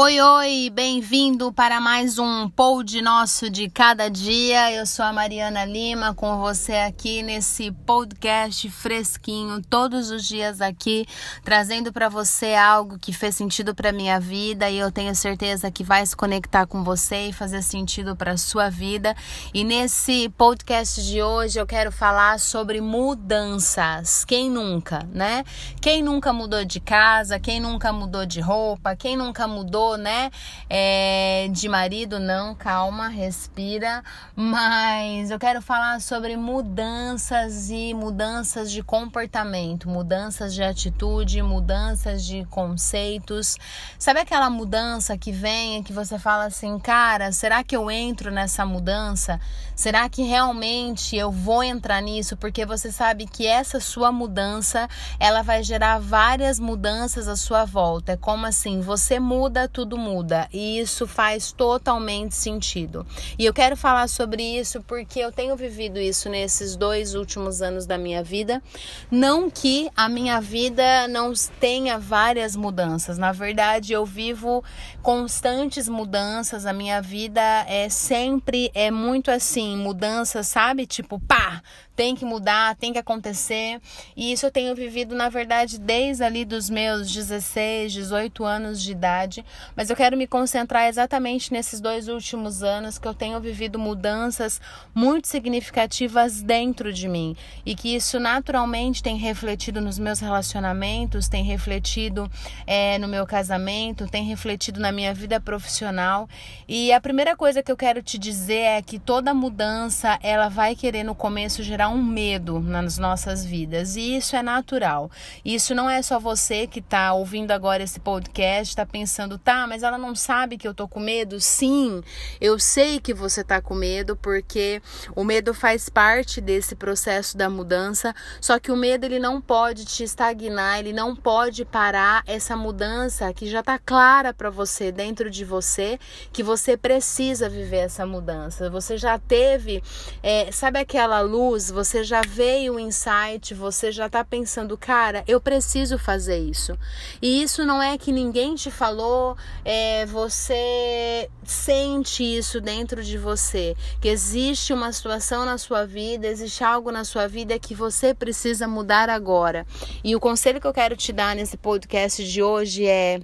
Oi, oi, bem-vindo para mais um pod nosso de cada dia. Eu sou a Mariana Lima com você aqui nesse podcast fresquinho, todos os dias aqui, trazendo para você algo que fez sentido para minha vida e eu tenho certeza que vai se conectar com você e fazer sentido para sua vida. E nesse podcast de hoje eu quero falar sobre mudanças. Quem nunca, né? Quem nunca mudou de casa, quem nunca mudou de roupa, quem nunca mudou né? É, de marido, não, calma, respira. Mas eu quero falar sobre mudanças e mudanças de comportamento, mudanças de atitude, mudanças de conceitos. Sabe aquela mudança que vem e que você fala assim, cara, será que eu entro nessa mudança? Será que realmente eu vou entrar nisso? Porque você sabe que essa sua mudança, ela vai gerar várias mudanças à sua volta. É como assim, você muda, tudo muda e isso faz totalmente sentido. E eu quero falar sobre isso porque eu tenho vivido isso nesses dois últimos anos da minha vida. Não que a minha vida não tenha várias mudanças, na verdade eu vivo constantes mudanças. A minha vida é sempre é muito assim, mudanças, sabe? Tipo, pá, tem que mudar, tem que acontecer. E isso eu tenho vivido, na verdade, desde ali dos meus 16, 18 anos de idade. Mas eu quero me concentrar exatamente nesses dois últimos anos que eu tenho vivido mudanças muito significativas dentro de mim. E que isso naturalmente tem refletido nos meus relacionamentos, tem refletido é, no meu casamento, tem refletido na minha vida profissional. E a primeira coisa que eu quero te dizer é que toda mudança ela vai querer no começo gerar um medo nas nossas vidas e isso é natural. Isso não é só você que está ouvindo agora esse podcast, está pensando, tá, mas ela não sabe que eu tô com medo? Sim, eu sei que você tá com medo porque o medo faz parte desse processo da mudança, só que o medo ele não pode te estagnar, ele não pode parar essa mudança que já tá clara para você dentro de você que você precisa viver essa mudança. Você já teve, é, sabe aquela luz? Você já veio o insight, você já está pensando, cara, eu preciso fazer isso. E isso não é que ninguém te falou, é, você sente isso dentro de você, que existe uma situação na sua vida, existe algo na sua vida que você precisa mudar agora. E o conselho que eu quero te dar nesse podcast de hoje é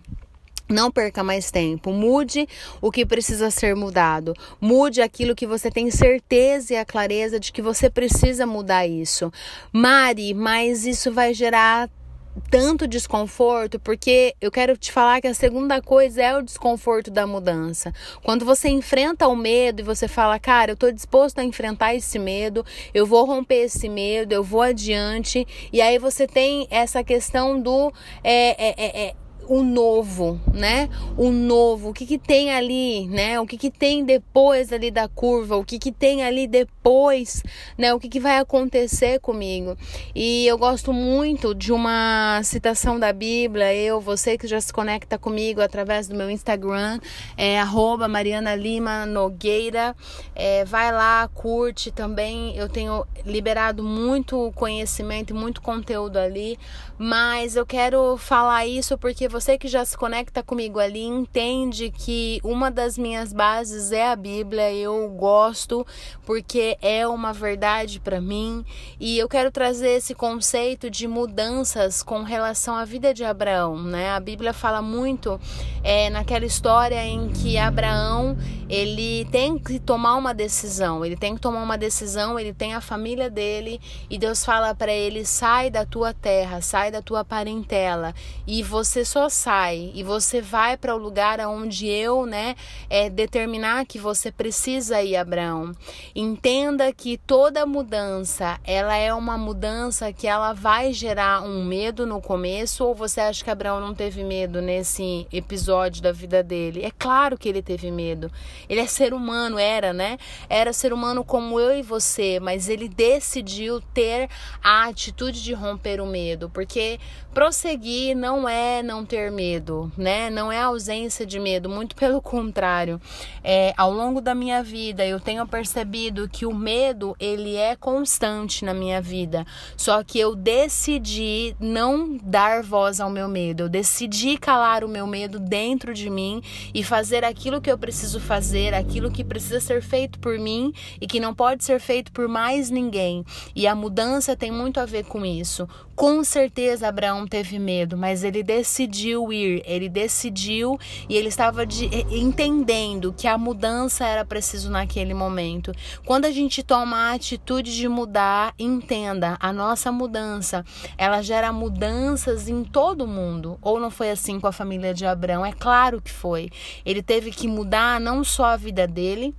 não perca mais tempo. Mude o que precisa ser mudado. Mude aquilo que você tem certeza e a clareza de que você precisa mudar isso. Mari, mas isso vai gerar tanto desconforto, porque eu quero te falar que a segunda coisa é o desconforto da mudança. Quando você enfrenta o medo e você fala, cara, eu tô disposto a enfrentar esse medo, eu vou romper esse medo, eu vou adiante, e aí você tem essa questão do é, é, é, é o novo, né? O novo, o que que tem ali, né? O que que tem depois ali da curva, o que que tem ali depois, né? O que que vai acontecer comigo? E eu gosto muito de uma citação da Bíblia, eu, você que já se conecta comigo através do meu Instagram, é arroba Mariana Lima Nogueira, é, vai lá, curte também, eu tenho liberado muito conhecimento muito conteúdo ali, mas eu quero falar isso porque você que já se conecta comigo ali entende que uma das minhas bases é a Bíblia. Eu gosto porque é uma verdade para mim e eu quero trazer esse conceito de mudanças com relação à vida de Abraão, né? A Bíblia fala muito é, naquela história em que Abraão ele tem que tomar uma decisão, ele tem que tomar uma decisão, ele tem a família dele e Deus fala para ele: sai da tua terra, sai da tua parentela e você só sai e você vai para o lugar aonde eu, né, é, determinar que você precisa ir, Abraão. Entenda que toda mudança, ela é uma mudança que ela vai gerar um medo no começo ou você acha que Abraão não teve medo nesse episódio da vida dele? É claro que ele teve medo. Ele é ser humano, era, né? Era ser humano como eu e você, mas ele decidiu ter a atitude de romper o medo, porque prosseguir não é não ter medo, né? Não é ausência de medo, muito pelo contrário. É, ao longo da minha vida, eu tenho percebido que o medo ele é constante na minha vida. Só que eu decidi não dar voz ao meu medo. Eu decidi calar o meu medo dentro de mim e fazer aquilo que eu preciso fazer, aquilo que precisa ser feito por mim e que não pode ser feito por mais ninguém. E a mudança tem muito a ver com isso. Com certeza Abraão teve medo, mas ele decidiu ir, ele decidiu e ele estava de, entendendo que a mudança era preciso naquele momento. Quando a gente toma a atitude de mudar, entenda, a nossa mudança, ela gera mudanças em todo mundo. Ou não foi assim com a família de Abraão? É claro que foi. Ele teve que mudar não só a vida dele,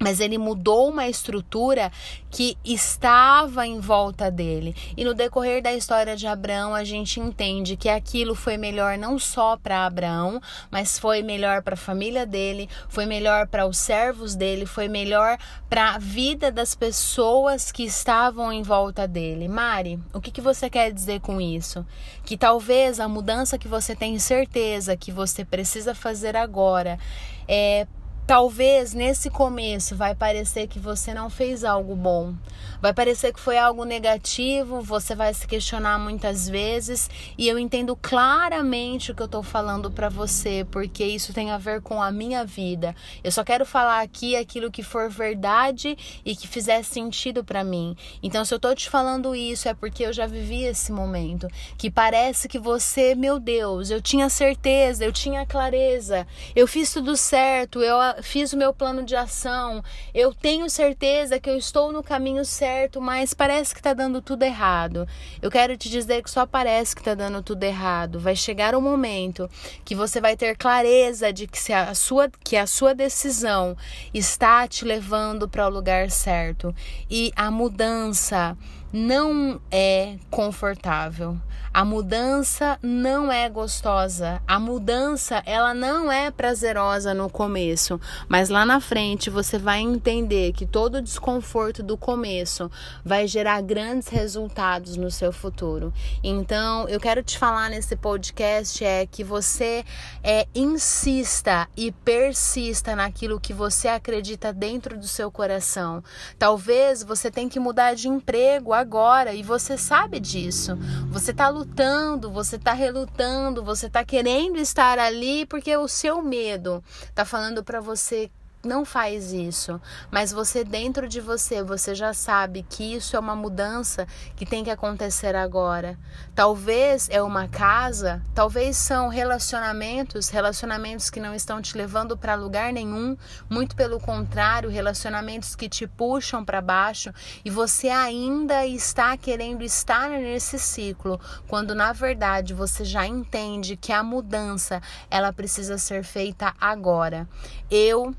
mas ele mudou uma estrutura que estava em volta dele. E no decorrer da história de Abraão, a gente entende que aquilo foi melhor não só para Abraão, mas foi melhor para a família dele, foi melhor para os servos dele, foi melhor para a vida das pessoas que estavam em volta dele. Mari, o que, que você quer dizer com isso? Que talvez a mudança que você tem certeza que você precisa fazer agora é Talvez nesse começo vai parecer que você não fez algo bom, vai parecer que foi algo negativo, você vai se questionar muitas vezes e eu entendo claramente o que eu tô falando para você, porque isso tem a ver com a minha vida. Eu só quero falar aqui aquilo que for verdade e que fizer sentido para mim. Então, se eu tô te falando isso é porque eu já vivi esse momento que parece que você, meu Deus, eu tinha certeza, eu tinha clareza, eu fiz tudo certo, eu fiz o meu plano de ação, eu tenho certeza que eu estou no caminho certo, mas parece que está dando tudo errado. Eu quero te dizer que só parece que está dando tudo errado. Vai chegar o um momento que você vai ter clareza de que, a, sua, que a sua decisão está te levando para o lugar certo. E a mudança não é confortável. A mudança não é gostosa. A mudança, ela não é prazerosa no começo, mas lá na frente você vai entender que todo o desconforto do começo vai gerar grandes resultados no seu futuro. Então, eu quero te falar nesse podcast é que você é insista e persista naquilo que você acredita dentro do seu coração. Talvez você tenha que mudar de emprego agora e você sabe disso. Você está lutando, você está relutando, você está querendo estar ali porque o seu medo está falando para você não faz isso, mas você dentro de você, você já sabe que isso é uma mudança que tem que acontecer agora. Talvez é uma casa, talvez são relacionamentos, relacionamentos que não estão te levando para lugar nenhum, muito pelo contrário, relacionamentos que te puxam para baixo e você ainda está querendo estar nesse ciclo, quando na verdade você já entende que a mudança ela precisa ser feita agora. Eu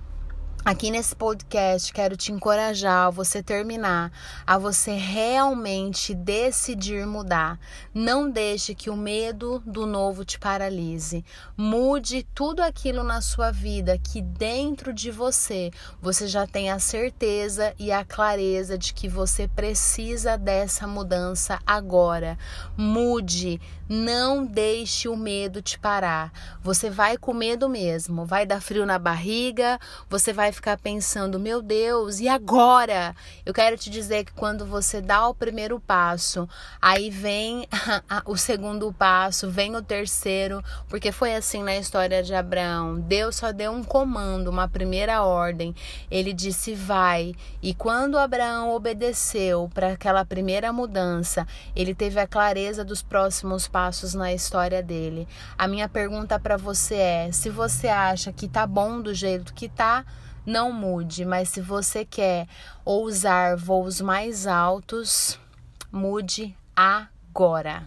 Aqui nesse podcast quero te encorajar a você terminar, a você realmente decidir mudar. Não deixe que o medo do novo te paralise. Mude tudo aquilo na sua vida que dentro de você você já tem a certeza e a clareza de que você precisa dessa mudança agora. Mude, não deixe o medo te parar. Você vai com medo mesmo, vai dar frio na barriga, você vai ficar pensando, meu Deus, e agora? Eu quero te dizer que quando você dá o primeiro passo, aí vem o segundo passo, vem o terceiro, porque foi assim na história de Abraão. Deus só deu um comando, uma primeira ordem. Ele disse: vai. E quando Abraão obedeceu para aquela primeira mudança, ele teve a clareza dos próximos passos na história dele. A minha pergunta para você é: se você acha que tá bom do jeito que tá, não mude, mas se você quer ousar voos mais altos, mude agora.